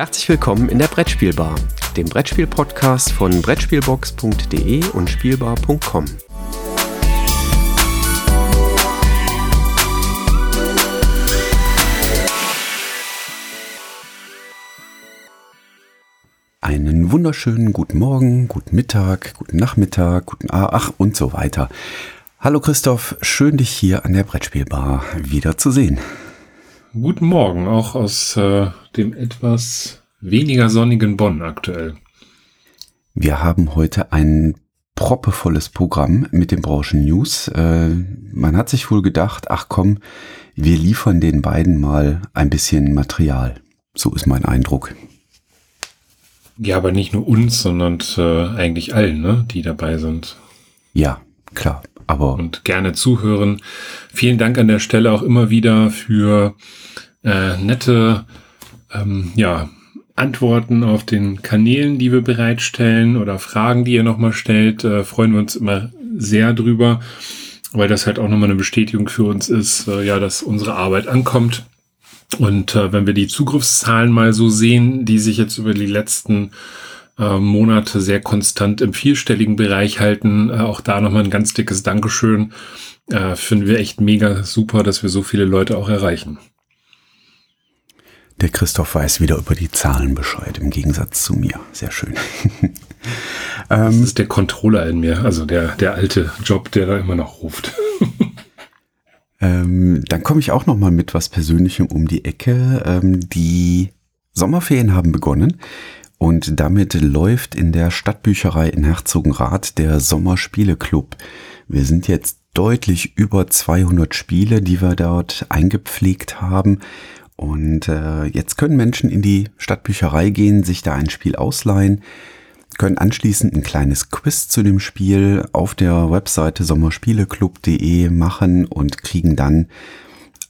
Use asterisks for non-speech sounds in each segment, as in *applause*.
Herzlich willkommen in der Brettspielbar, dem Brettspiel-Podcast von Brettspielbox.de und Spielbar.com. Einen wunderschönen guten Morgen, guten Mittag, guten Nachmittag, guten A, ach und so weiter. Hallo Christoph, schön dich hier an der Brettspielbar wieder zu sehen. Guten Morgen, auch aus äh, dem etwas weniger sonnigen Bonn aktuell. Wir haben heute ein proppevolles Programm mit den Branchen-News. Äh, man hat sich wohl gedacht, ach komm, wir liefern den beiden mal ein bisschen Material. So ist mein Eindruck. Ja, aber nicht nur uns, sondern äh, eigentlich allen, ne, die dabei sind. Ja, klar. Aber und gerne zuhören. Vielen Dank an der Stelle auch immer wieder für äh, nette ähm, ja, Antworten auf den Kanälen, die wir bereitstellen oder Fragen, die ihr nochmal stellt. Äh, freuen wir uns immer sehr drüber, weil das halt auch nochmal eine Bestätigung für uns ist, äh, ja, dass unsere Arbeit ankommt. Und äh, wenn wir die Zugriffszahlen mal so sehen, die sich jetzt über die letzten Monate sehr konstant im vierstelligen Bereich halten. Äh, auch da nochmal ein ganz dickes Dankeschön. Äh, finden wir echt mega super, dass wir so viele Leute auch erreichen. Der Christoph weiß wieder über die Zahlen Bescheid, im Gegensatz zu mir. Sehr schön. *laughs* das ähm, ist der Controller in mir, also der, der alte Job, der da immer noch ruft. *laughs* ähm, dann komme ich auch noch mal mit was Persönlichem um die Ecke. Ähm, die Sommerferien haben begonnen. Und damit läuft in der Stadtbücherei in Herzogenrath der Sommerspieleclub. Wir sind jetzt deutlich über 200 Spiele, die wir dort eingepflegt haben. Und äh, jetzt können Menschen in die Stadtbücherei gehen, sich da ein Spiel ausleihen, können anschließend ein kleines Quiz zu dem Spiel auf der Webseite sommerspieleclub.de machen und kriegen dann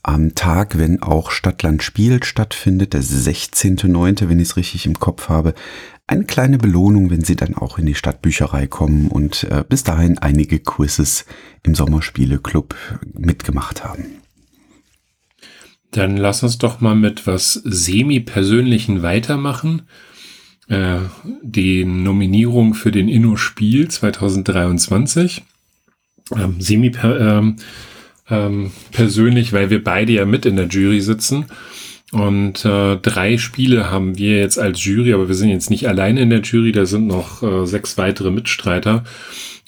am Tag, wenn auch Stadtland Spiel stattfindet, der 16.9., wenn ich es richtig im Kopf habe, eine kleine Belohnung, wenn Sie dann auch in die Stadtbücherei kommen und äh, bis dahin einige Quizzes im Sommerspieleclub mitgemacht haben. Dann lass uns doch mal mit was semi-persönlichen weitermachen. Äh, die Nominierung für den Inno-Spiel 2023. Ähm, semi ähm, ähm, persönlich, weil wir beide ja mit in der Jury sitzen. Und äh, drei Spiele haben wir jetzt als Jury, aber wir sind jetzt nicht alleine in der Jury, da sind noch äh, sechs weitere Mitstreiter.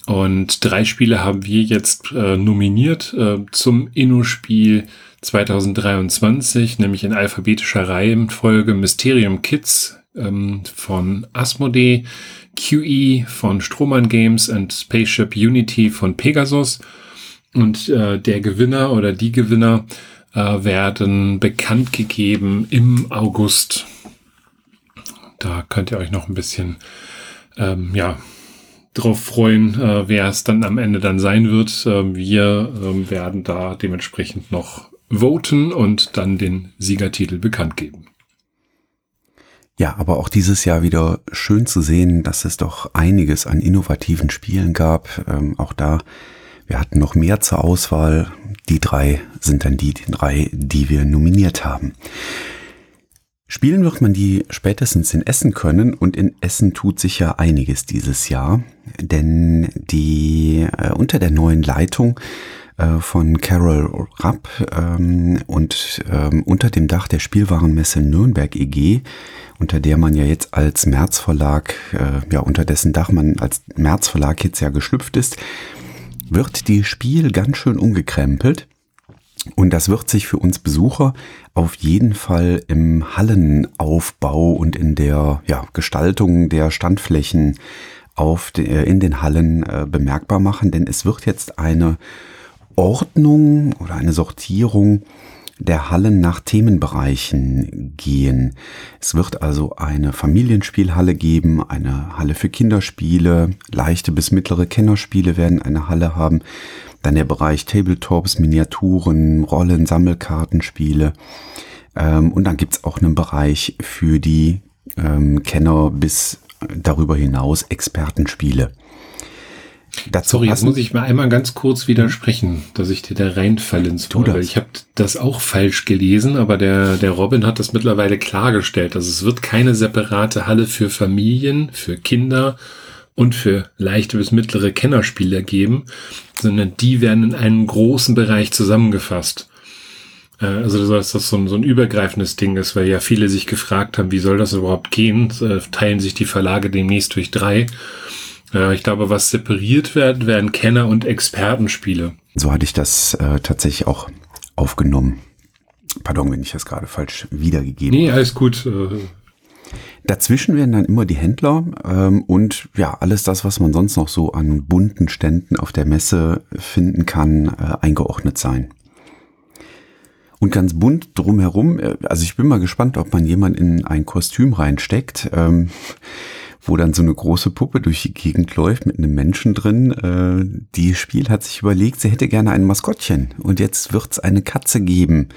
Und drei Spiele haben wir jetzt äh, nominiert äh, zum Inno-Spiel 2023, nämlich in alphabetischer Reihenfolge Mysterium Kids ähm, von Asmodee, QE von Strohmann Games und Spaceship Unity von Pegasus. Und äh, der Gewinner oder die Gewinner äh, werden bekannt gegeben im August. Da könnt ihr euch noch ein bisschen ähm, ja, drauf freuen, äh, wer es dann am Ende dann sein wird. Äh, wir äh, werden da dementsprechend noch voten und dann den Siegertitel bekannt geben. Ja, aber auch dieses Jahr wieder schön zu sehen, dass es doch einiges an innovativen Spielen gab. Ähm, auch da wir hatten noch mehr zur Auswahl. Die drei sind dann die, die drei, die wir nominiert haben. Spielen wird man die spätestens in Essen können und in Essen tut sich ja einiges dieses Jahr, denn die äh, unter der neuen Leitung äh, von Carol Rapp ähm, und ähm, unter dem Dach der Spielwarenmesse Nürnberg EG, unter der man ja jetzt als Märzverlag, äh, ja unter dessen Dach man als Märzverlag jetzt ja geschlüpft ist, wird die Spiel ganz schön umgekrempelt. Und das wird sich für uns Besucher auf jeden Fall im Hallenaufbau und in der ja, Gestaltung der Standflächen auf de, äh, in den Hallen äh, bemerkbar machen, denn es wird jetzt eine Ordnung oder eine Sortierung der Hallen nach Themenbereichen gehen. Es wird also eine Familienspielhalle geben, eine Halle für Kinderspiele, leichte bis mittlere Kennerspiele werden eine Halle haben, dann der Bereich Tabletops, Miniaturen, Rollen, Sammelkartenspiele ähm, und dann gibt's auch einen Bereich für die ähm, Kenner bis darüber hinaus Expertenspiele. Dazu Sorry, jetzt muss ich mal einmal ganz kurz widersprechen, dass ich dir da reinfalle ins Wort. Ich habe das auch falsch gelesen, aber der, der Robin hat das mittlerweile klargestellt. Also es wird keine separate Halle für Familien, für Kinder und für leichte bis mittlere Kennerspieler geben, sondern die werden in einen großen Bereich zusammengefasst. Äh, also dass das so ein, so ein übergreifendes Ding ist, weil ja viele sich gefragt haben, wie soll das überhaupt gehen? Äh, teilen sich die Verlage demnächst durch drei. Ja, ich glaube, was separiert wird, werden Kenner- und Expertenspiele. So hatte ich das äh, tatsächlich auch aufgenommen. Pardon, wenn ich das gerade falsch wiedergegeben habe. Nee, alles gut. Äh. Dazwischen werden dann immer die Händler ähm, und ja, alles das, was man sonst noch so an bunten Ständen auf der Messe finden kann, äh, eingeordnet sein. Und ganz bunt drumherum, äh, also ich bin mal gespannt, ob man jemand in ein Kostüm reinsteckt. Ähm, wo dann so eine große Puppe durch die Gegend läuft mit einem Menschen drin. Äh, die Spiel hat sich überlegt, sie hätte gerne ein Maskottchen und jetzt wird's eine Katze geben.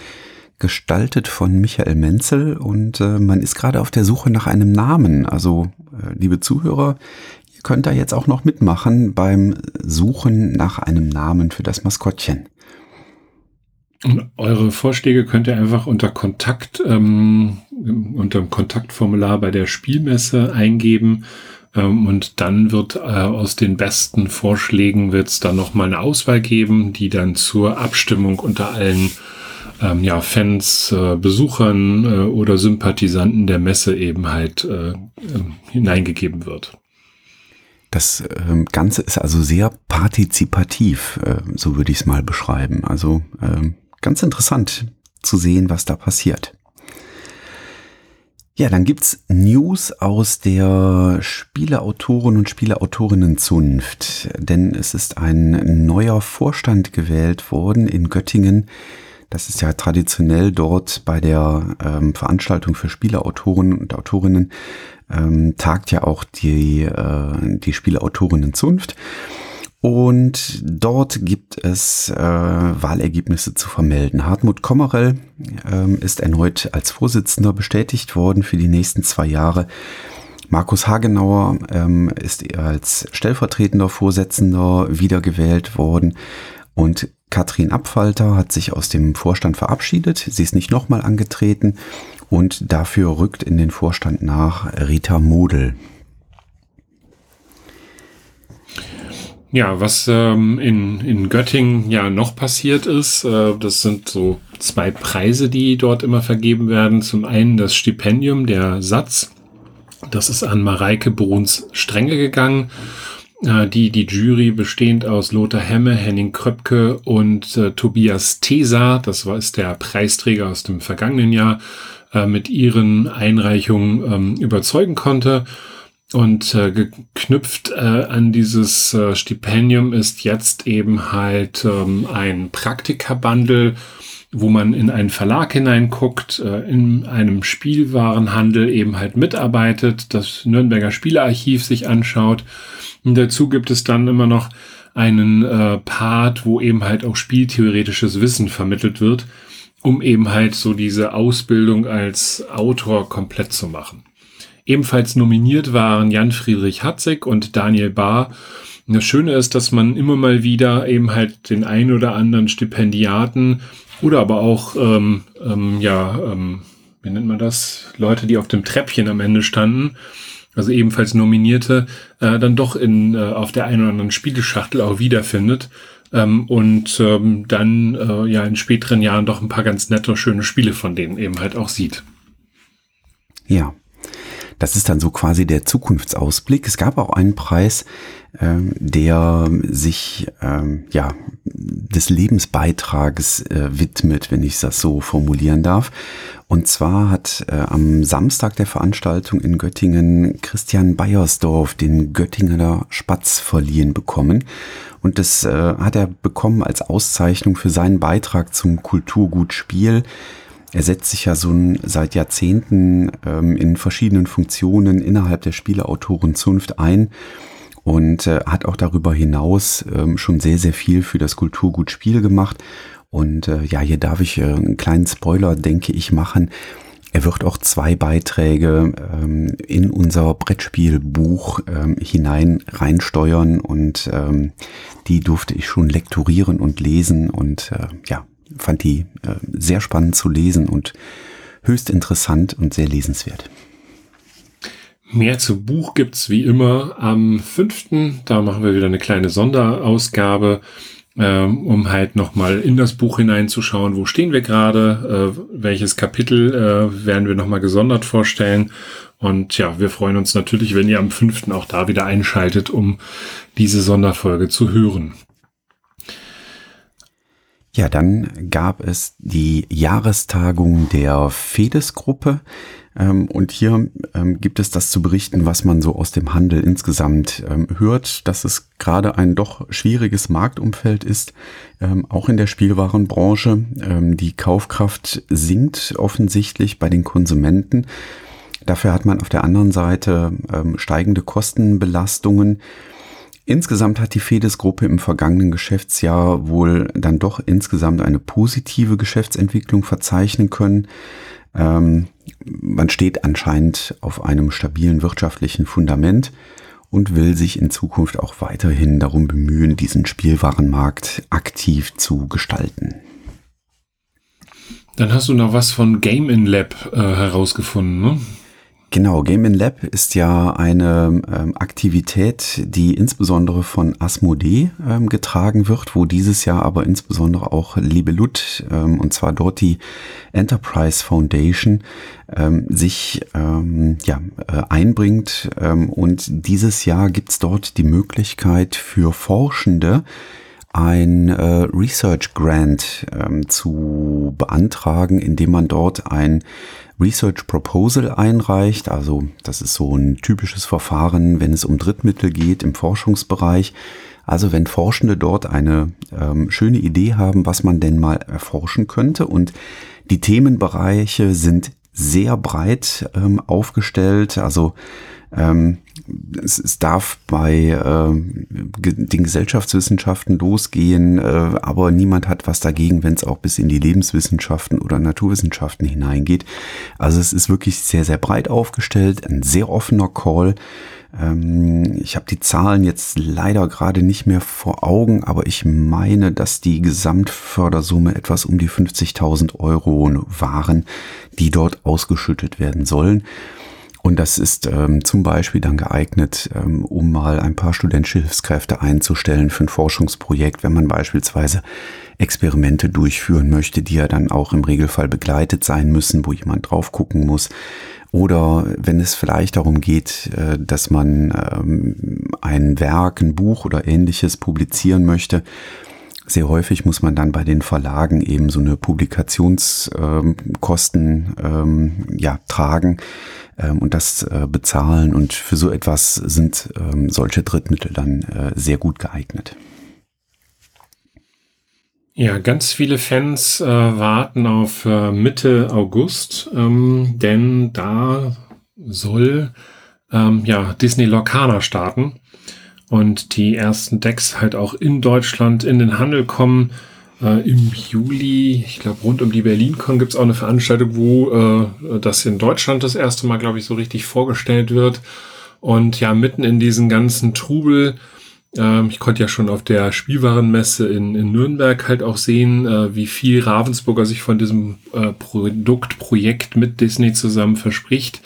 Gestaltet von Michael Menzel und äh, man ist gerade auf der Suche nach einem Namen. Also, äh, liebe Zuhörer, ihr könnt da jetzt auch noch mitmachen beim Suchen nach einem Namen für das Maskottchen. Und eure Vorschläge könnt ihr einfach unter Kontakt, ähm, unter dem Kontaktformular bei der Spielmesse eingeben. Ähm, und dann wird äh, aus den besten Vorschlägen wird es dann nochmal eine Auswahl geben, die dann zur Abstimmung unter allen ähm, ja, Fans, äh, Besuchern äh, oder Sympathisanten der Messe eben halt äh, ähm, hineingegeben wird. Das ähm, Ganze ist also sehr partizipativ, äh, so würde ich es mal beschreiben. Also ähm, ganz interessant zu sehen, was da passiert. Ja, dann gibt's News aus der Spieleautoren und Spieleautorinnenzunft, denn es ist ein neuer Vorstand gewählt worden in Göttingen. Das ist ja traditionell dort bei der ähm, Veranstaltung für Spieleautoren und Autorinnen ähm, tagt ja auch die, äh, die Spieleautorinnenzunft. Und dort gibt es äh, Wahlergebnisse zu vermelden. Hartmut Kommerell ähm, ist erneut als Vorsitzender bestätigt worden für die nächsten zwei Jahre. Markus Hagenauer ähm, ist als stellvertretender Vorsitzender wiedergewählt worden. Und Katrin Abfalter hat sich aus dem Vorstand verabschiedet. Sie ist nicht nochmal angetreten. Und dafür rückt in den Vorstand nach Rita Model. Ja, was ähm, in, in Göttingen ja noch passiert ist, äh, das sind so zwei Preise, die dort immer vergeben werden. Zum einen das Stipendium, der Satz. Das ist an Mareike Bruns Strenge gegangen. Äh, die, die Jury bestehend aus Lothar Hemme, Henning Kröpke und äh, Tobias Tesa, das war ist der Preisträger aus dem vergangenen Jahr, äh, mit ihren Einreichungen ähm, überzeugen konnte. Und äh, geknüpft äh, an dieses äh, Stipendium ist jetzt eben halt ähm, ein Praktika-Bundle, wo man in einen Verlag hineinguckt, äh, in einem Spielwarenhandel eben halt mitarbeitet, das Nürnberger Spielearchiv sich anschaut. Und dazu gibt es dann immer noch einen äh, Part, wo eben halt auch spieltheoretisches Wissen vermittelt wird, um eben halt so diese Ausbildung als Autor komplett zu machen. Ebenfalls nominiert waren Jan Friedrich Hatzig und Daniel Bahr. Das Schöne ist, dass man immer mal wieder eben halt den ein oder anderen Stipendiaten oder aber auch, ähm, ähm, ja, ähm, wie nennt man das? Leute, die auf dem Treppchen am Ende standen, also ebenfalls Nominierte, äh, dann doch in, äh, auf der einen oder anderen Spieleschachtel auch wiederfindet. Ähm, und ähm, dann äh, ja in späteren Jahren doch ein paar ganz nette, schöne Spiele von denen eben halt auch sieht. Ja, das ist dann so quasi der Zukunftsausblick. Es gab auch einen Preis, ähm, der sich ähm, ja des Lebensbeitrages äh, widmet, wenn ich das so formulieren darf. Und zwar hat äh, am Samstag der Veranstaltung in Göttingen Christian Beiersdorf den Göttinger Spatz verliehen bekommen. Und das äh, hat er bekommen als Auszeichnung für seinen Beitrag zum Kulturgut Spiel er setzt sich ja so seit Jahrzehnten ähm, in verschiedenen Funktionen innerhalb der Spieleautorenzunft ein und äh, hat auch darüber hinaus ähm, schon sehr, sehr viel für das Kulturgut Spiel gemacht. Und äh, ja, hier darf ich äh, einen kleinen Spoiler, denke ich, machen. er wird auch zwei Beiträge ähm, in unser Brettspielbuch ähm, hinein reinsteuern und ähm, die durfte ich schon lektorieren und lesen und äh, ja, fand die äh, sehr spannend zu lesen und höchst interessant und sehr lesenswert. Mehr zu Buch gibt's wie immer am fünften. Da machen wir wieder eine kleine Sonderausgabe, ähm, um halt nochmal in das Buch hineinzuschauen, wo stehen wir gerade, äh, welches Kapitel äh, werden wir nochmal gesondert vorstellen. Und ja, wir freuen uns natürlich, wenn ihr am fünften auch da wieder einschaltet, um diese Sonderfolge zu hören. Ja, dann gab es die Jahrestagung der FEDES-Gruppe. Ähm, und hier ähm, gibt es das zu berichten, was man so aus dem Handel insgesamt ähm, hört, dass es gerade ein doch schwieriges Marktumfeld ist, auch in der Spielwarenbranche. die Kaufkraft sinkt offensichtlich bei den Konsumenten. Dafür hat man auf der anderen Seite steigende Kostenbelastungen. Insgesamt hat die FEDES-Gruppe im vergangenen Geschäftsjahr wohl dann doch insgesamt eine positive Geschäftsentwicklung verzeichnen können. Ähm, man steht anscheinend auf einem stabilen wirtschaftlichen Fundament und will sich in Zukunft auch weiterhin darum bemühen, diesen Spielwarenmarkt aktiv zu gestalten. Dann hast du noch was von Game in Lab äh, herausgefunden, ne? Genau, Game in Lab ist ja eine ähm, Aktivität, die insbesondere von Asmodee ähm, getragen wird, wo dieses Jahr aber insbesondere auch Libelut, ähm, und zwar dort die Enterprise Foundation, ähm, sich ähm, ja, äh, einbringt. Ähm, und dieses Jahr gibt's dort die Möglichkeit für Forschende, ein äh, Research Grant ähm, zu beantragen, indem man dort ein Research Proposal einreicht. Also das ist so ein typisches Verfahren, wenn es um Drittmittel geht im Forschungsbereich. Also wenn Forschende dort eine ähm, schöne Idee haben, was man denn mal erforschen könnte. Und die Themenbereiche sind sehr breit ähm, aufgestellt. Also ähm, es, es darf bei äh, den Gesellschaftswissenschaften losgehen, äh, aber niemand hat was dagegen, wenn es auch bis in die Lebenswissenschaften oder Naturwissenschaften hineingeht. Also es ist wirklich sehr, sehr breit aufgestellt, ein sehr offener Call. Ähm, ich habe die Zahlen jetzt leider gerade nicht mehr vor Augen, aber ich meine, dass die Gesamtfördersumme etwas um die 50.000 Euro waren, die dort ausgeschüttet werden sollen. Und das ist ähm, zum Beispiel dann geeignet, ähm, um mal ein paar studentische Hilfskräfte einzustellen für ein Forschungsprojekt, wenn man beispielsweise Experimente durchführen möchte, die ja dann auch im Regelfall begleitet sein müssen, wo jemand drauf gucken muss. Oder wenn es vielleicht darum geht, äh, dass man ähm, ein Werk, ein Buch oder ähnliches publizieren möchte, sehr häufig muss man dann bei den Verlagen eben so eine Publikationskosten ähm, ja, tragen ähm, und das äh, bezahlen. Und für so etwas sind ähm, solche Drittmittel dann äh, sehr gut geeignet. Ja, ganz viele Fans äh, warten auf äh, Mitte August, ähm, denn da soll ähm, ja Disney Lorcaner starten und die ersten Decks halt auch in Deutschland in den Handel kommen. Äh, Im Juli, ich glaube, rund um die BerlinCon gibt es auch eine Veranstaltung, wo äh, das in Deutschland das erste Mal, glaube ich, so richtig vorgestellt wird. Und ja, mitten in diesen ganzen Trubel, äh, ich konnte ja schon auf der Spielwarenmesse in, in Nürnberg halt auch sehen, äh, wie viel Ravensburger sich von diesem äh, Produktprojekt mit Disney zusammen verspricht,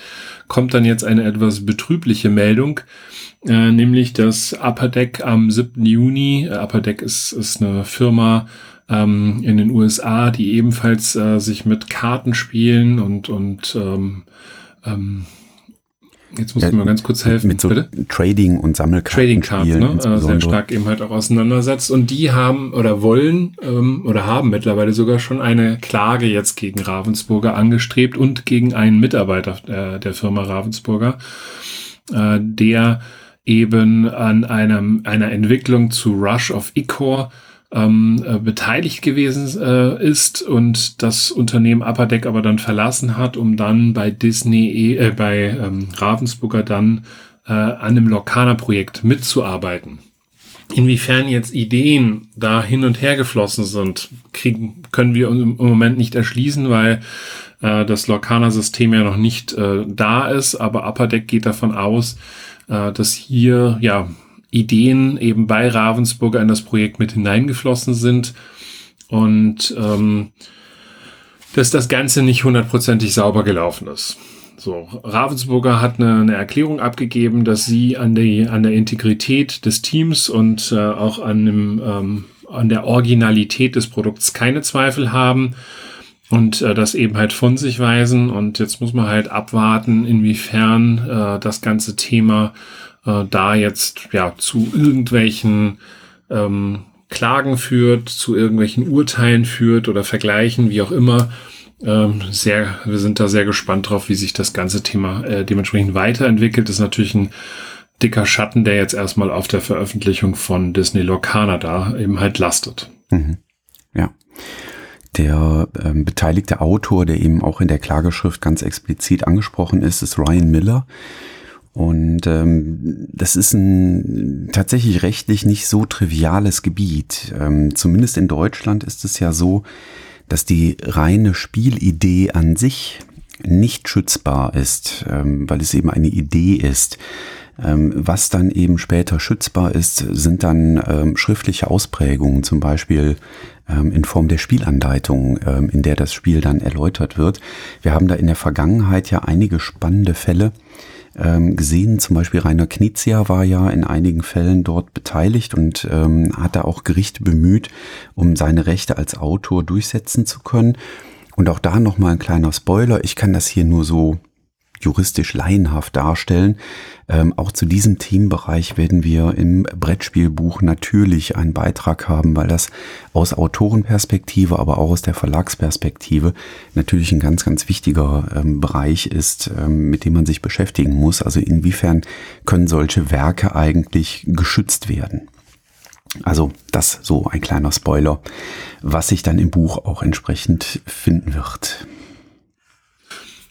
kommt dann jetzt eine etwas betrübliche Meldung. Äh, nämlich das Upper Deck am 7. Juni. Äh, Upper Deck ist, ist eine Firma, ähm, in den USA, die ebenfalls äh, sich mit Kartenspielen und, und ähm, ähm, Jetzt muss ja, ich mal ganz kurz helfen. Mit so Bitte? Trading und Sammelkarten. Trading Cards, ne? Äh, sehr stark eben halt auch auseinandersetzt. Und die haben oder wollen ähm, oder haben mittlerweile sogar schon eine Klage jetzt gegen Ravensburger angestrebt und gegen einen Mitarbeiter äh, der Firma Ravensburger, äh, der eben an einem, einer Entwicklung zu Rush of Icor ähm, äh, beteiligt gewesen äh, ist und das Unternehmen Upper Deck aber dann verlassen hat, um dann bei Disney, äh, bei ähm, Ravensburger dann äh, an dem Lorcaner-Projekt mitzuarbeiten. Inwiefern jetzt Ideen da hin und her geflossen sind, kriegen, können wir im Moment nicht erschließen, weil äh, das Lorcaner-System ja noch nicht äh, da ist. Aber Upper Deck geht davon aus, äh, dass hier ja Ideen eben bei Ravensburger in das Projekt mit hineingeflossen sind und ähm, dass das Ganze nicht hundertprozentig sauber gelaufen ist. So, Ravensburger hat eine, eine Erklärung abgegeben, dass sie an, die, an der Integrität des Teams und äh, auch an, dem, ähm, an der Originalität des Produkts keine Zweifel haben und äh, das eben halt von sich weisen. Und jetzt muss man halt abwarten, inwiefern äh, das ganze Thema äh, da jetzt ja zu irgendwelchen ähm, Klagen führt, zu irgendwelchen Urteilen führt oder Vergleichen, wie auch immer. Ähm, sehr, wir sind da sehr gespannt drauf, wie sich das ganze Thema äh, dementsprechend weiterentwickelt. Das ist natürlich ein dicker Schatten, der jetzt erstmal auf der Veröffentlichung von Disney Locana da eben halt lastet. Mhm. Ja. Der ähm, beteiligte Autor, der eben auch in der Klageschrift ganz explizit angesprochen ist, ist Ryan Miller. Und ähm, das ist ein tatsächlich rechtlich nicht so triviales Gebiet. Ähm, zumindest in Deutschland ist es ja so, dass die reine Spielidee an sich nicht schützbar ist, ähm, weil es eben eine Idee ist. Ähm, was dann eben später schützbar ist, sind dann ähm, schriftliche Ausprägungen, zum Beispiel ähm, in Form der Spielanleitung, ähm, in der das Spiel dann erläutert wird. Wir haben da in der Vergangenheit ja einige spannende Fälle, ähm, gesehen. Zum Beispiel Rainer Knizia war ja in einigen Fällen dort beteiligt und ähm, hat da auch Gerichte bemüht, um seine Rechte als Autor durchsetzen zu können. Und auch da nochmal ein kleiner Spoiler. Ich kann das hier nur so juristisch laienhaft darstellen. Ähm, auch zu diesem Themenbereich werden wir im Brettspielbuch natürlich einen Beitrag haben, weil das aus Autorenperspektive, aber auch aus der Verlagsperspektive natürlich ein ganz, ganz wichtiger ähm, Bereich ist, ähm, mit dem man sich beschäftigen muss. Also inwiefern können solche Werke eigentlich geschützt werden? Also das so ein kleiner Spoiler, was sich dann im Buch auch entsprechend finden wird.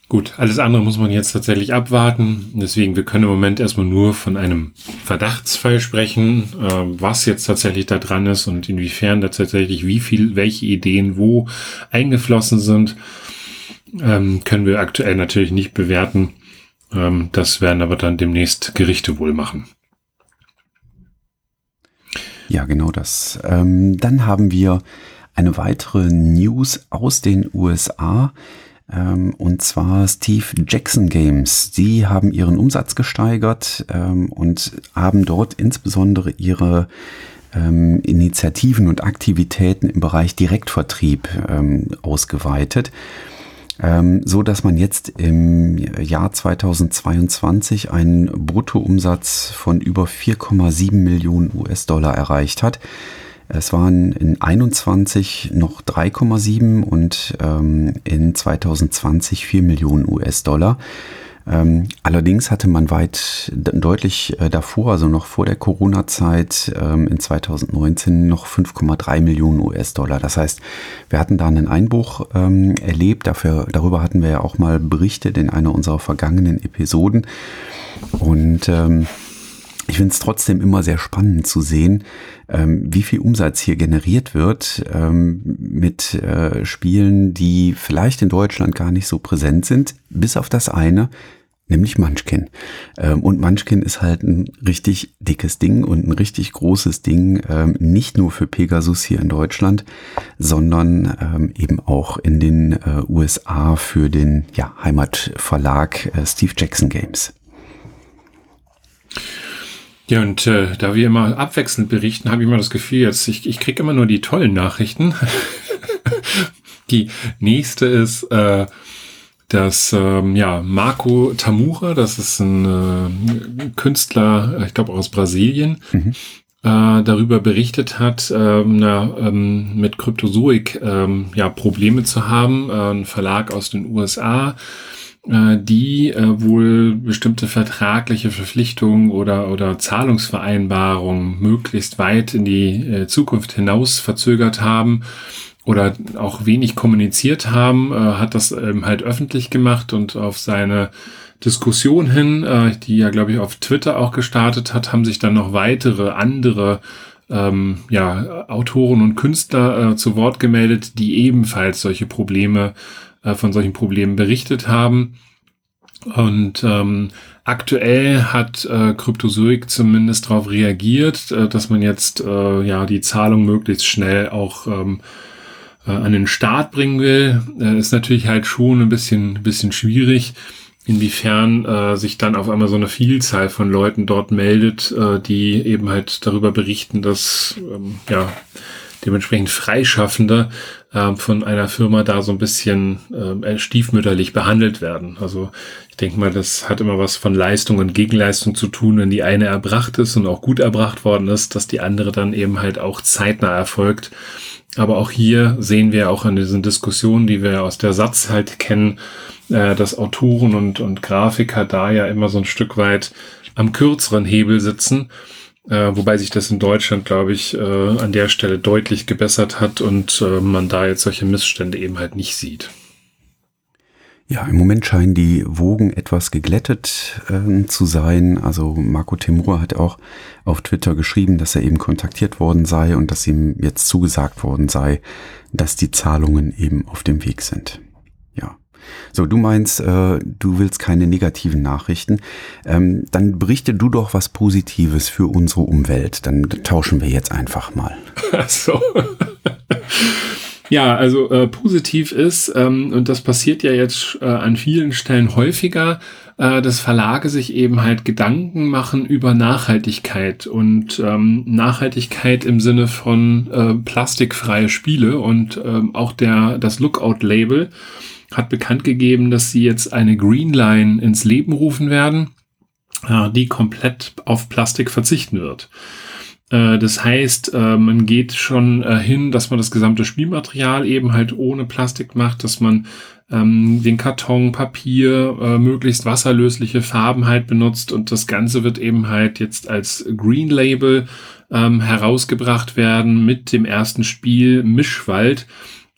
Gut, alles andere muss man jetzt tatsächlich abwarten. Deswegen, wir können im Moment erstmal nur von einem Verdachtsfall sprechen, äh, was jetzt tatsächlich da dran ist und inwiefern da tatsächlich wie viel, welche Ideen wo eingeflossen sind, ähm, können wir aktuell natürlich nicht bewerten. Ähm, das werden aber dann demnächst Gerichte wohl machen. Ja, genau das. Ähm, dann haben wir eine weitere News aus den USA. Ähm, und zwar Steve Jackson Games. Sie haben ihren Umsatz gesteigert ähm, und haben dort insbesondere ihre ähm, Initiativen und Aktivitäten im Bereich Direktvertrieb ausgeweitet, so dass man jetzt im Jahr 2022 einen Bruttoumsatz von über 4,7 Millionen US-Dollar erreicht hat. Es waren in 21 noch 3,7 und ähm, in 2020 4 Millionen US-Dollar. Ähm, allerdings hatte man weit deutlich äh, davor, also noch vor der Corona-Zeit ähm, in 2019 noch 5,3 Millionen US-Dollar. Das heißt, wir hatten da einen Einbruch ähm, erlebt. Dafür, darüber hatten wir ja auch mal berichtet in einer unserer vergangenen Episoden. Und ähm, ich finde es trotzdem immer sehr spannend zu sehen, ähm, wie viel Umsatz hier generiert wird ähm, mit äh, Spielen, die vielleicht in Deutschland gar nicht so präsent sind, bis auf das eine, nämlich Munchkin. Ähm, und Munchkin ist halt ein richtig dickes Ding und ein richtig großes Ding, ähm, nicht nur für Pegasus hier in Deutschland, sondern ähm, eben auch in den äh, USA für den ja, Heimatverlag äh, Steve Jackson Games. Ja, und äh, da wir immer abwechselnd berichten, habe ich immer das Gefühl, jetzt ich, ich kriege immer nur die tollen Nachrichten. *laughs* die nächste ist, äh, dass ähm, ja Marco Tamura, das ist ein äh, Künstler, ich glaube aus Brasilien, mhm. äh, darüber berichtet hat, ähm, na, ähm, mit Kryptozoik ähm, ja Probleme zu haben. Äh, ein Verlag aus den USA äh, die äh, wohl bestimmte vertragliche Verpflichtungen oder, oder Zahlungsvereinbarungen möglichst weit in die äh, Zukunft hinaus verzögert haben oder auch wenig kommuniziert haben, äh, hat das ähm, halt öffentlich gemacht und auf seine Diskussion hin, äh, die ja, glaube ich, auf Twitter auch gestartet hat, haben sich dann noch weitere andere ähm, ja, Autoren und Künstler äh, zu Wort gemeldet, die ebenfalls solche Probleme, äh, von solchen Problemen berichtet haben. Und ähm, aktuell hat äh, Cryptozoic zumindest darauf reagiert, äh, dass man jetzt äh, ja die Zahlung möglichst schnell auch ähm, äh, an den Start bringen will. Äh, ist natürlich halt schon ein bisschen, bisschen schwierig inwiefern äh, sich dann auf einmal so eine Vielzahl von Leuten dort meldet, äh, die eben halt darüber berichten, dass ähm, ja dementsprechend Freischaffende äh, von einer Firma da so ein bisschen äh, stiefmütterlich behandelt werden. Also ich denke mal, das hat immer was von Leistung und Gegenleistung zu tun, wenn die eine erbracht ist und auch gut erbracht worden ist, dass die andere dann eben halt auch zeitnah erfolgt. Aber auch hier sehen wir auch an diesen Diskussionen, die wir aus der Satz halt kennen, äh, dass Autoren und, und Grafiker da ja immer so ein Stück weit am kürzeren Hebel sitzen. Äh, wobei sich das in Deutschland, glaube ich, äh, an der Stelle deutlich gebessert hat und äh, man da jetzt solche Missstände eben halt nicht sieht. Ja, im Moment scheinen die Wogen etwas geglättet äh, zu sein. Also Marco Temur hat auch auf Twitter geschrieben, dass er eben kontaktiert worden sei und dass ihm jetzt zugesagt worden sei, dass die Zahlungen eben auf dem Weg sind. So, du meinst, äh, du willst keine negativen Nachrichten. Ähm, dann berichte du doch was Positives für unsere Umwelt. Dann tauschen wir jetzt einfach mal. Ach *laughs* so. Ja, also äh, positiv ist, ähm, und das passiert ja jetzt äh, an vielen Stellen häufiger, äh, dass Verlage sich eben halt Gedanken machen über Nachhaltigkeit und ähm, Nachhaltigkeit im Sinne von äh, plastikfreie Spiele und ähm, auch der das Lookout-Label hat bekannt gegeben, dass sie jetzt eine Green Line ins Leben rufen werden, äh, die komplett auf Plastik verzichten wird. Äh, das heißt, äh, man geht schon hin, dass man das gesamte Spielmaterial eben halt ohne Plastik macht, dass man ähm, den Karton, Papier, möglichst wasserlösliche Farben halt benutzt und das Ganze wird eben halt jetzt als Green Label ähm, herausgebracht werden mit dem ersten Spiel Mischwald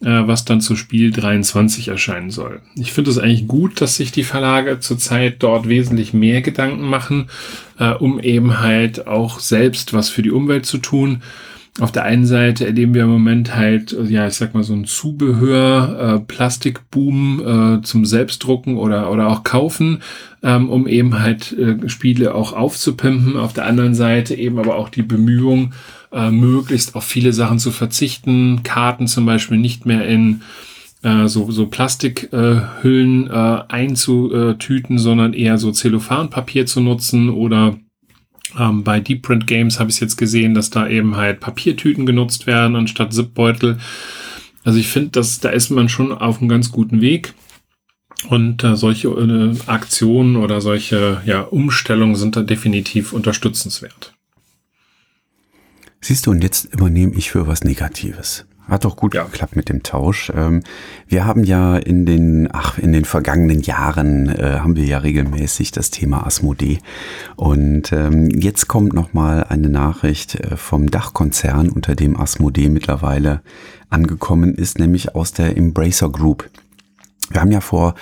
was dann zu Spiel 23 erscheinen soll. Ich finde es eigentlich gut, dass sich die Verlage zurzeit dort wesentlich mehr Gedanken machen, äh, um eben halt auch selbst was für die Umwelt zu tun. Auf der einen Seite erleben wir im Moment halt, äh, ja, ich sag mal so ein Zubehör, äh, Plastikboom äh, zum Selbstdrucken oder, oder auch kaufen, ähm, um eben halt äh, Spiele auch aufzupimpen. Auf der anderen Seite eben aber auch die Bemühung, äh, möglichst auf viele Sachen zu verzichten, Karten zum Beispiel nicht mehr in äh, so, so Plastikhüllen äh, einzutüten, sondern eher so Zellophanpapier zu nutzen oder ähm, bei Deep Print Games habe ich jetzt gesehen, dass da eben halt Papiertüten genutzt werden anstatt Zipbeutel. Also ich finde, dass da ist man schon auf einem ganz guten Weg. Und äh, solche äh, Aktionen oder solche ja, Umstellungen sind da definitiv unterstützenswert. Siehst du, und jetzt übernehme ich für was Negatives. Hat doch gut ja. geklappt mit dem Tausch. Ähm, wir haben ja in den, ach, in den vergangenen Jahren äh, haben wir ja regelmäßig das Thema Asmodee. Und ähm, jetzt kommt nochmal eine Nachricht äh, vom Dachkonzern, unter dem Asmodee mittlerweile angekommen ist, nämlich aus der Embracer Group. Wir haben ja vor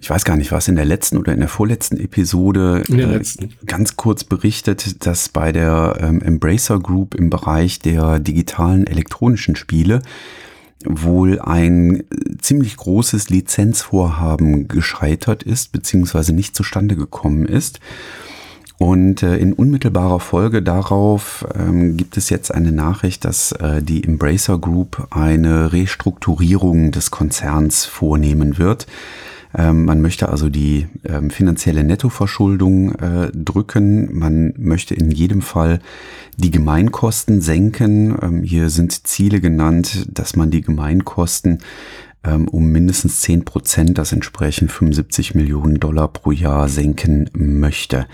ich weiß gar nicht, was in der letzten oder in der vorletzten Episode äh, ganz kurz berichtet, dass bei der ähm, Embracer Group im Bereich der digitalen elektronischen Spiele wohl ein ziemlich großes Lizenzvorhaben gescheitert ist, beziehungsweise nicht zustande gekommen ist. Und äh, in unmittelbarer Folge darauf ähm, gibt es jetzt eine Nachricht, dass äh, die Embracer Group eine Restrukturierung des Konzerns vornehmen wird. Ähm, man möchte also die ähm, finanzielle Nettoverschuldung äh, drücken. Man möchte in jedem Fall die Gemeinkosten senken. Ähm, hier sind Ziele genannt, dass man die Gemeinkosten um mindestens 10 Prozent, das entsprechen 75 Millionen Dollar pro Jahr, senken möchte.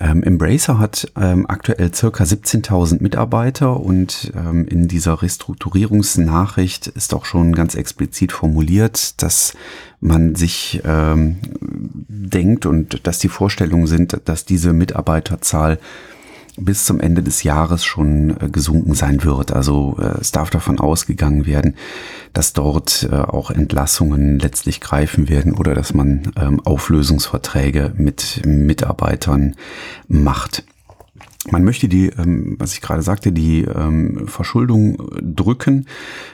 Ähm, Embracer hat ähm, aktuell circa 17.000 Mitarbeiter und ähm, in dieser Restrukturierungsnachricht ist auch schon ganz explizit formuliert, dass man sich ähm, denkt und dass die Vorstellungen sind, dass diese Mitarbeiterzahl bis zum Ende des Jahres schon äh, gesunken sein wird. Also äh, es darf davon ausgegangen werden, dass dort äh, auch Entlassungen letztlich greifen werden oder dass man ähm, Auflösungsverträge mit Mitarbeitern macht. man möchte die, ähm, was ich gerade sagte, die ähm, Verschuldung drücken.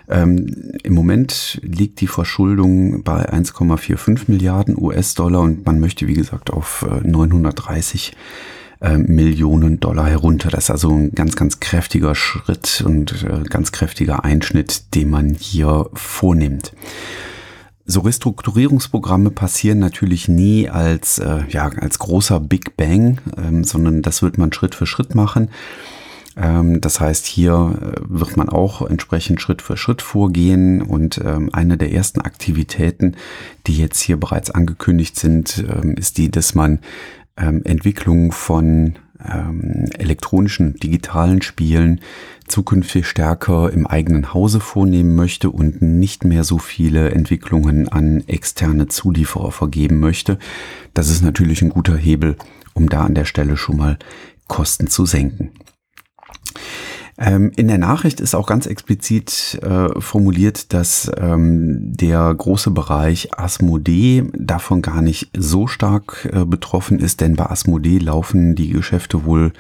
Im Moment liegt die Verschuldung bei 1,45 Milliarden US-Dollar und man möchte, wie gesagt, auf 930 äh, Millionen Dollar herunter. Das ist also ein ganz, ganz kräftiger Schritt und äh, ganz kräftiger Einschnitt, den man hier vornimmt. So Restrukturierungsprogramme passieren natürlich nie als, äh, ja, als großer Big Bang, ähm, sondern das wird man Schritt für Schritt machen. Ähm, das heißt, hier äh, wird man auch entsprechend Schritt für Schritt vorgehen und ähm, eine der ersten Aktivitäten, die jetzt hier bereits angekündigt sind, ähm, ist die, dass man ähm, Entwicklung von ähm, elektronischen, digitalen Spielen zukünftig stärker im eigenen Hause vornehmen möchte und nicht mehr so viele Entwicklungen an externe Zulieferer vergeben möchte. Das ist natürlich ein guter Hebel, um da an der Stelle schon mal Kosten zu senken. Ähm, in der Nachricht ist auch ganz explizit äh, formuliert, dass ähm, der große Bereich Asmodee davon gar nicht so stark äh, betroffen ist, denn bei Asmodee laufen die Geschäfte wohl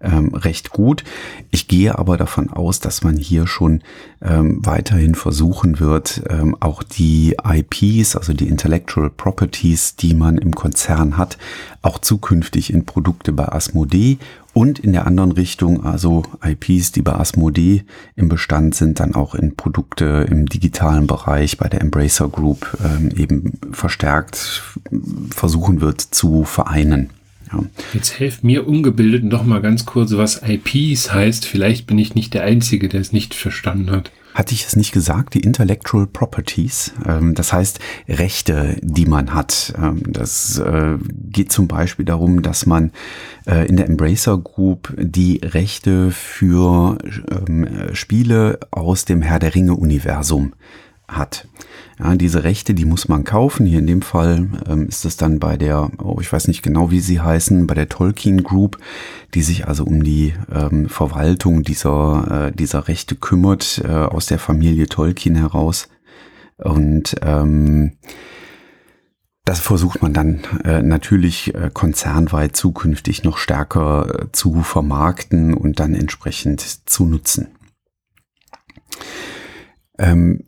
ähm, recht gut. Ich gehe aber davon aus, dass man hier schon ähm, weiterhin versuchen wird, ähm, auch die IPs, also die Intellectual Properties, die man im Konzern hat, auch zukünftig in Produkte bei Asmodee und in der anderen Richtung, also IPs, die bei Asmodee im Bestand sind, dann auch in Produkte im digitalen Bereich bei der Embracer Group ähm, eben verstärkt versuchen wird zu vereinen. Ja. Jetzt helft mir ungebildet noch mal ganz kurz, was IPs heißt. Vielleicht bin ich nicht der Einzige, der es nicht verstanden hat. Hatte ich es nicht gesagt? Die Intellectual Properties, ähm, das heißt Rechte, die man hat. Ähm, das äh, geht zum Beispiel darum, dass man äh, in der Embracer Group die Rechte für ähm, Spiele aus dem Herr der Ringe Universum hat. Ja, diese Rechte, die muss man kaufen. Hier in dem Fall ähm, ist es dann bei der, oh, ich weiß nicht genau, wie sie heißen, bei der Tolkien Group, die sich also um die ähm, Verwaltung dieser, äh, dieser Rechte kümmert, äh, aus der Familie Tolkien heraus. Und ähm, das versucht man dann äh, natürlich äh, konzernweit zukünftig noch stärker äh, zu vermarkten und dann entsprechend zu nutzen. Ähm,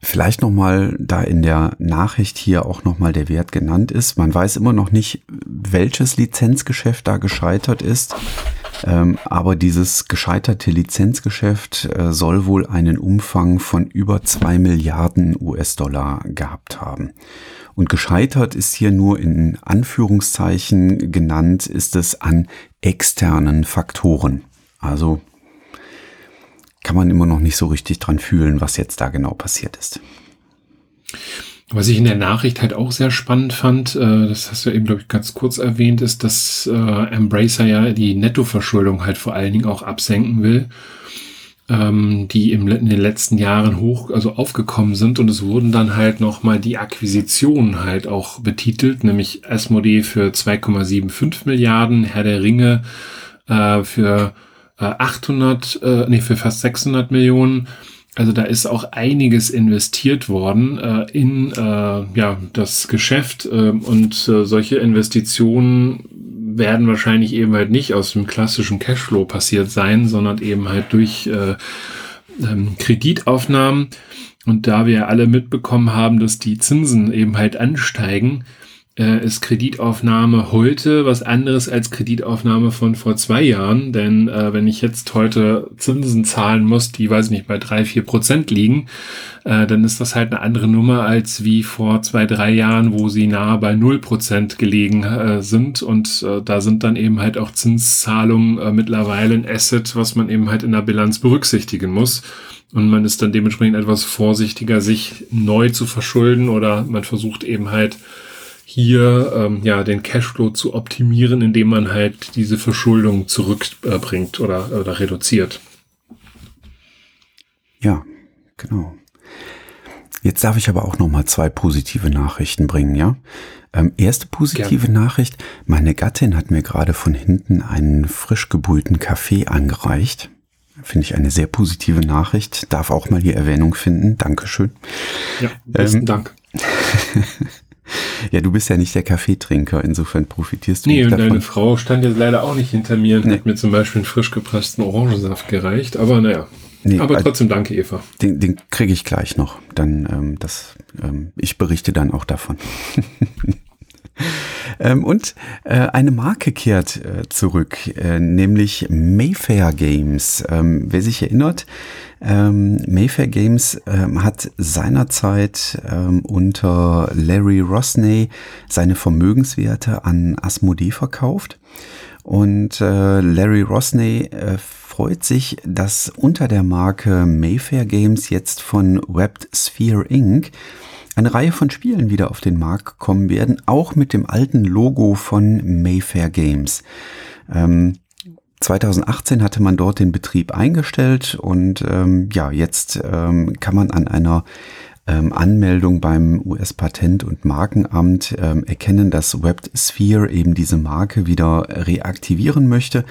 Vielleicht nochmal, da in der Nachricht hier auch nochmal der Wert genannt ist. Man weiß immer noch nicht, welches Lizenzgeschäft da gescheitert ist. Ähm, aber dieses gescheiterte Lizenzgeschäft äh, soll wohl einen Umfang von über zwei Milliarden US-Dollar gehabt haben. Und gescheitert ist hier nur in Anführungszeichen genannt, ist es an externen Faktoren. Also kann man immer noch nicht so richtig dran fühlen, was jetzt da genau passiert ist. Was ich in der Nachricht halt auch sehr spannend fand, äh, das hast du eben, glaube ich, ganz kurz erwähnt, ist, dass äh, Embracer ja die Nettoverschuldung halt vor allen Dingen auch absenken will, ähm, die in den letzten Jahren hoch, also aufgekommen sind und es wurden dann halt nochmal die Akquisitionen halt auch betitelt, nämlich Asmodee für 2,75 Milliarden, Herr der Ringe äh, für 800, äh, nee, für fast 600 Millionen. Also da ist auch einiges investiert worden äh, in äh, ja, das Geschäft äh, und äh, solche Investitionen werden wahrscheinlich eben halt nicht aus dem klassischen Cashflow passiert sein, sondern eben halt durch äh, ähm, Kreditaufnahmen. Und da wir alle mitbekommen haben, dass die Zinsen eben halt ansteigen, äh, ist Kreditaufnahme heute was anderes als Kreditaufnahme von vor zwei Jahren. Denn äh, wenn ich jetzt heute Zinsen zahlen muss, die, weiß ich nicht, bei drei, vier Prozent liegen, äh, dann ist das halt eine andere Nummer als wie vor zwei, drei Jahren, wo sie nahe bei null Prozent gelegen äh, sind. Und äh, da sind dann eben halt auch Zinszahlungen äh, mittlerweile ein Asset, was man eben halt in der Bilanz berücksichtigen muss. Und man ist dann dementsprechend etwas vorsichtiger, sich neu zu verschulden oder man versucht eben halt hier ähm, ja den Cashflow zu optimieren, indem man halt diese Verschuldung zurückbringt oder, oder reduziert. Ja, genau. Jetzt darf ich aber auch noch mal zwei positive Nachrichten bringen, ja? Ähm, erste positive Gerne. Nachricht: Meine Gattin hat mir gerade von hinten einen frisch gebrühten Kaffee angereicht. Finde ich eine sehr positive Nachricht. Darf auch mal hier Erwähnung finden. Dankeschön. Ja, besten ähm, Dank. *laughs* *laughs* ja, du bist ja nicht der Kaffeetrinker, insofern profitierst du nee, nicht davon. Nee, und deine Frau stand jetzt leider auch nicht hinter mir und nee. hat mir zum Beispiel einen frisch gepressten Orangensaft gereicht, aber naja. Nee, aber trotzdem danke, Eva. Den, den kriege ich gleich noch. Dann, ähm, das, ähm, ich berichte dann auch davon. *laughs* Ähm, und äh, eine Marke kehrt äh, zurück, äh, nämlich Mayfair Games. Ähm, wer sich erinnert, ähm, Mayfair Games hat seinerzeit unter Larry Rosney seine Vermögenswerte an Asmodee verkauft. Und Larry Rosney freut sich, dass unter der Marke Mayfair Games jetzt von Webbed Sphere Inc eine Reihe von Spielen wieder auf den Markt kommen werden, auch mit dem alten Logo von Mayfair Games. Ähm, 2018 hatte man dort den Betrieb eingestellt und ähm, ja, jetzt ähm, kann man an einer ähm, Anmeldung beim US-Patent- und Markenamt ähm, erkennen, dass WebSphere eben diese Marke wieder reaktivieren möchte.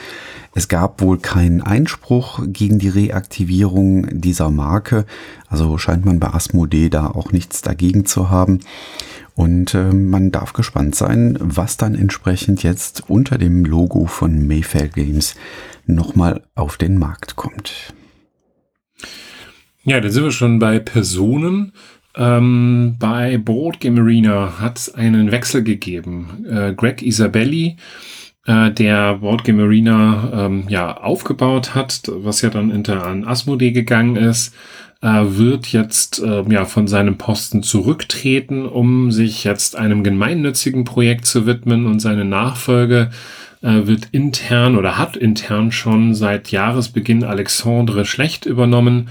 Es gab wohl keinen Einspruch gegen die Reaktivierung dieser Marke, also scheint man bei Asmodee da auch nichts dagegen zu haben. Und äh, man darf gespannt sein, was dann entsprechend jetzt unter dem Logo von Mayfair Games nochmal auf den Markt kommt. Ja, da sind wir schon bei Personen. Ähm, bei Board Game Arena hat es einen Wechsel gegeben. Äh, Greg Isabelli, äh, der Board Game Arena ähm, ja aufgebaut hat, was ja dann hinter an Asmodee gegangen ist, äh, wird jetzt äh, ja von seinem Posten zurücktreten, um sich jetzt einem gemeinnützigen Projekt zu widmen und seine Nachfolge äh, wird intern oder hat intern schon seit Jahresbeginn Alexandre Schlecht übernommen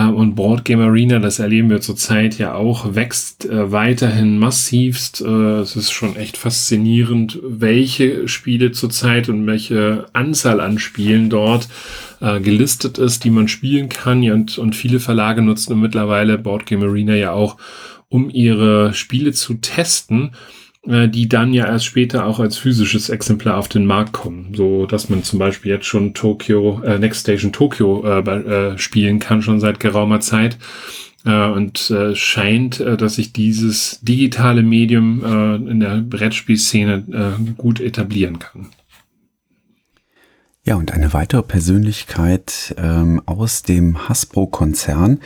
und Board Game Arena, das erleben wir zurzeit ja auch, wächst äh, weiterhin massivst. Äh, es ist schon echt faszinierend, welche Spiele zurzeit und welche Anzahl an Spielen dort äh, gelistet ist, die man spielen kann. Und, und viele Verlage nutzen mittlerweile Board Game Arena ja auch, um ihre Spiele zu testen die dann ja erst später auch als physisches Exemplar auf den Markt kommen, so dass man zum Beispiel jetzt schon Tokyo, äh, Next Station Tokyo äh, äh, spielen kann schon seit geraumer Zeit äh, und äh, scheint, äh, dass sich dieses digitale Medium äh, in der Brettspielszene äh, gut etablieren kann. Ja, und eine weitere Persönlichkeit ähm, aus dem Hasbro-Konzern.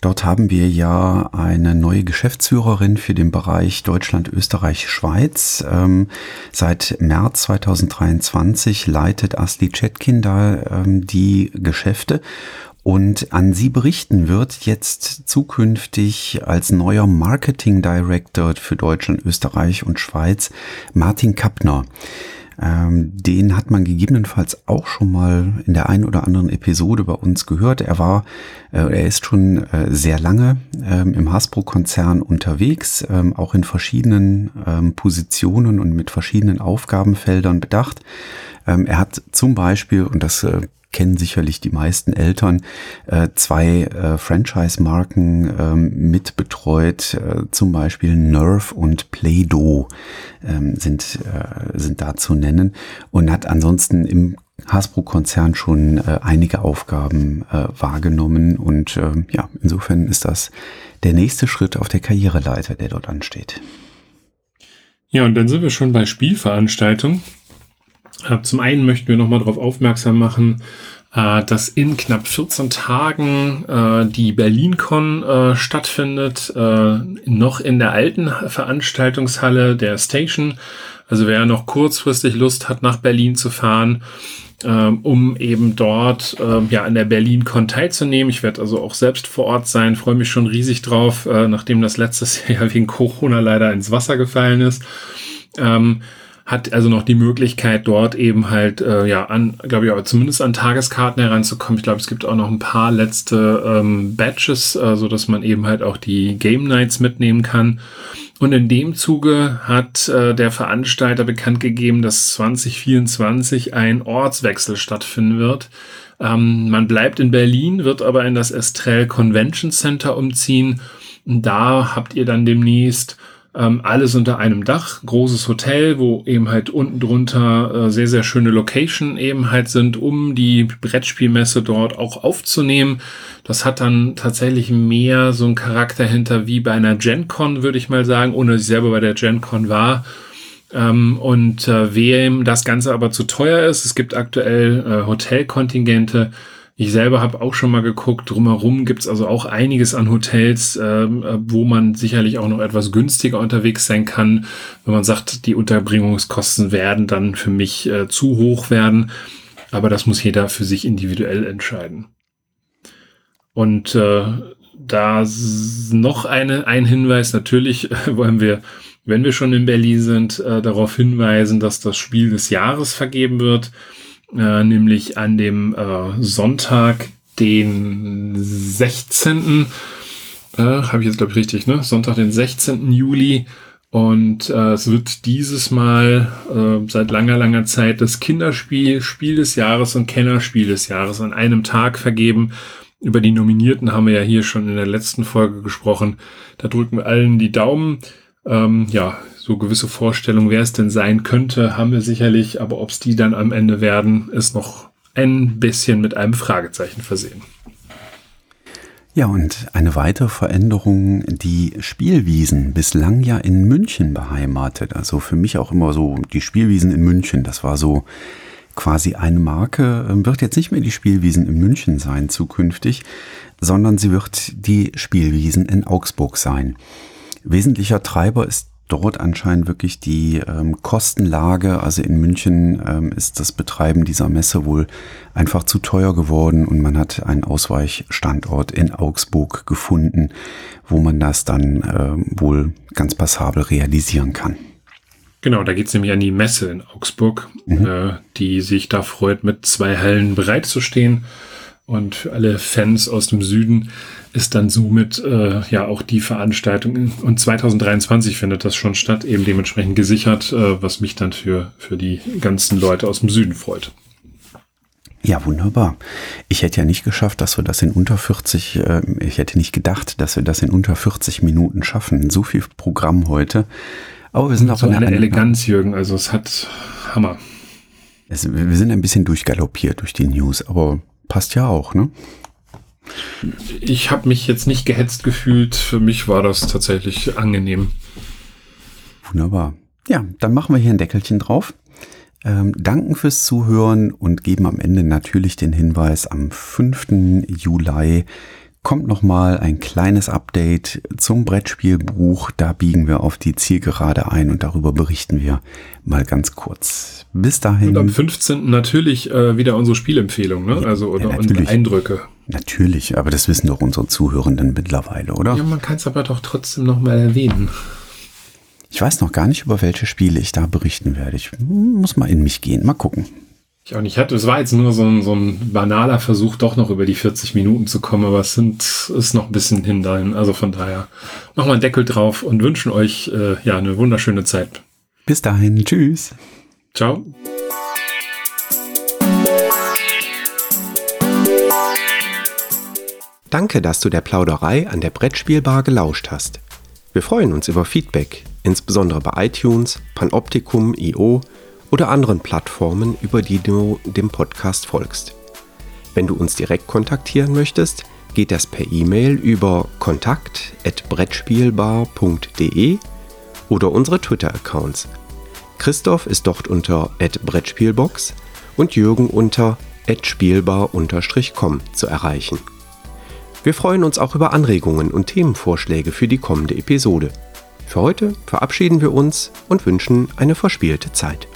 Dort haben wir ja eine neue Geschäftsführerin für den Bereich Deutschland, Österreich, Schweiz. Ähm, seit März 2023 leitet Asli Chetkin da ähm, die Geschäfte. Und an sie berichten wird jetzt zukünftig als neuer Marketing Director für Deutschland, Österreich und Schweiz Martin Kappner. Ähm, den hat man gegebenenfalls auch schon mal in der einen oder anderen Episode bei uns gehört. Er war, äh, er ist schon äh, sehr lange ähm, im Hasbro-Konzern unterwegs, ähm, auch in verschiedenen ähm, Positionen und mit verschiedenen Aufgabenfeldern bedacht. Ähm, er hat zum Beispiel, und das äh, kennen sicherlich die meisten Eltern, äh, zwei äh, Franchise-Marken ähm, mit betreut, äh, zum Beispiel Nerf und Play-Doh ähm, sind, äh, sind da zu nennen und hat ansonsten im Hasbro-Konzern schon äh, einige Aufgaben äh, wahrgenommen und äh, ja, insofern ist das der nächste Schritt auf der Karriereleiter, der dort ansteht. Ja, und dann sind wir schon bei Spielveranstaltungen. Äh, zum einen möchten wir nochmal darauf aufmerksam machen, äh, dass in knapp 14 Tagen äh, die BerlinCon stattfindet, noch in der alten Veranstaltungshalle der Station. Also wer noch kurzfristig Lust hat, nach Berlin zu fahren, um eben dort ja an der BerlinCon teilzunehmen. Ich werde also auch selbst vor Ort sein, freue mich schon riesig drauf, nachdem das letztes *laughs* Jahr wegen Corona leider ins Wasser gefallen ist. Ähm, hat also noch die Möglichkeit, dort eben halt, äh, ja, an, glaube ich, aber zumindest an Tageskarten heranzukommen. Ich glaube, es gibt auch noch ein paar letzte ähm, Batches, äh, so dass man eben halt auch die Game Nights mitnehmen kann. Und in dem Zuge hat äh, der Veranstalter bekannt gegeben, dass 2024 ein Ortswechsel stattfinden wird. Ähm, man bleibt in Berlin, wird aber in das Estrell Convention Center umziehen. Und da habt ihr dann demnächst Ähm, alles unter einem Dach, großes Hotel, wo eben halt unten drunter äh, sehr, sehr schöne Location eben halt sind, um die Brettspielmesse dort auch aufzunehmen. Das hat dann tatsächlich mehr so einen Charakter hinter wie bei einer GenCon, würde ich mal sagen, ohne dass ich selber bei der GenCon war. Ähm, und äh, wem das Ganze aber zu teuer ist, es gibt aktuell äh, Hotelkontingente, ich selber habe auch schon mal geguckt, drumherum gibt's also auch einiges an Hotels, ähm, äh, wo man sicherlich auch noch etwas günstiger unterwegs sein kann, wenn man sagt, die Unterbringungskosten werden dann für mich äh, zu hoch werden. Aber das muss jeder für sich individuell entscheiden. Und äh, da noch eine, ein Hinweis, natürlich äh, wollen wir, wenn wir schon in Berlin sind, äh, darauf hinweisen, dass das Spiel des Jahres vergeben wird äh, nämlich an dem äh, Sonntag, den 16. Äh, Habe ich jetzt, glaube ich, richtig, ne? Sonntag, den 16. Juli. Und äh, es wird dieses Mal äh, seit langer, langer Zeit das Kinderspiel, Spiel des Jahres und Kennerspiel des Jahres an einem Tag vergeben. Über die Nominierten haben wir ja hier schon in der letzten Folge gesprochen. Da drücken wir allen die Daumen. Ähm, ja, so gewisse Vorstellungen, wer es denn sein könnte, haben wir sicherlich, aber ob es die dann am Ende werden, ist noch ein bisschen mit einem Fragezeichen versehen. Ja, und eine weitere Veränderung, die Spielwiesen bislang ja in München beheimatet. Also für mich auch immer so die Spielwiesen in München, das war so quasi eine Marke, wird jetzt nicht mehr die Spielwiesen in München sein zukünftig, sondern sie wird die Spielwiesen in Augsburg sein. Wesentlicher Treiber ist dort anscheinend wirklich die ähm, Kostenlage. Also in München ähm, ist das Betreiben dieser Messe wohl einfach zu teuer geworden und man hat einen Ausweichstandort in Augsburg gefunden, wo man das dann ähm, wohl ganz passabel realisieren kann. Genau, da geht's nämlich an die Messe in Augsburg, mhm. äh, die sich da freut, mit zwei Hallen bereitzustehen. Und für alle Fans aus dem Süden ist dann somit äh, ja auch die Veranstaltung. Und 2023 findet das schon statt, eben dementsprechend gesichert, äh, was mich dann für, für die ganzen Leute aus dem Süden freut. Ja, wunderbar. Ich hätte ja nicht geschafft, dass wir das in unter 40, äh, ich hätte nicht gedacht, dass wir das in unter 40 Minuten schaffen. So viel Programm heute. Aber wir sind auch so eine, eine Eleganz, Jürgen. Also es hat Hammer. Es, wir sind ein bisschen durchgaloppiert durch die News, aber passt ja auch, ne? Ich habe mich jetzt nicht gehetzt gefühlt. Für mich war das tatsächlich angenehm. Wunderbar. Ja, dann machen wir hier ein Deckelchen drauf. Ähm, danken fürs Zuhören und geben am Ende natürlich den Hinweis, am 5. Juli kommt nochmal ein kleines Update zum Brettspielbuch. Da biegen wir auf die Zielgerade ein und darüber berichten wir mal ganz kurz. Bis dahin. Und am 15. natürlich äh, wieder unsere Spielempfehlung, ne? Also oder ja, und Eindrücke. Natürlich, aber das wissen doch unsere Zuhörenden mittlerweile, oder? Ja, man kann es aber doch trotzdem nochmal erwähnen. Ich weiß noch gar nicht, über welche Spiele ich da berichten werde. Ich muss mal in mich gehen. Mal gucken. Ich auch nicht hatte. Es war jetzt nur so ein, so ein banaler Versuch, doch noch über die 40 Minuten zu kommen, aber es sind, ist noch ein bisschen hin dahin. Also von daher machen wir einen Deckel drauf und wünschen euch äh, ja eine wunderschöne Zeit. Bis dahin. Tschüss. Ciao. Danke, dass du der Plauderei an der Brettspielbar gelauscht hast. Wir freuen uns über Feedback, insbesondere bei iTunes, Panoptikum, IO oder anderen Plattformen, über die du dem Podcast folgst. Wenn du uns direkt kontaktieren möchtest, geht das per E-Mail über kontakt@brettspielbar.de oder unsere Twitter-Accounts. Christoph ist dort unter @brettspielbox und Jürgen unter @spielbar_com zu erreichen. Wir freuen uns auch über Anregungen und Themenvorschläge für die kommende Episode. Für heute verabschieden wir uns und wünschen eine verspielte Zeit.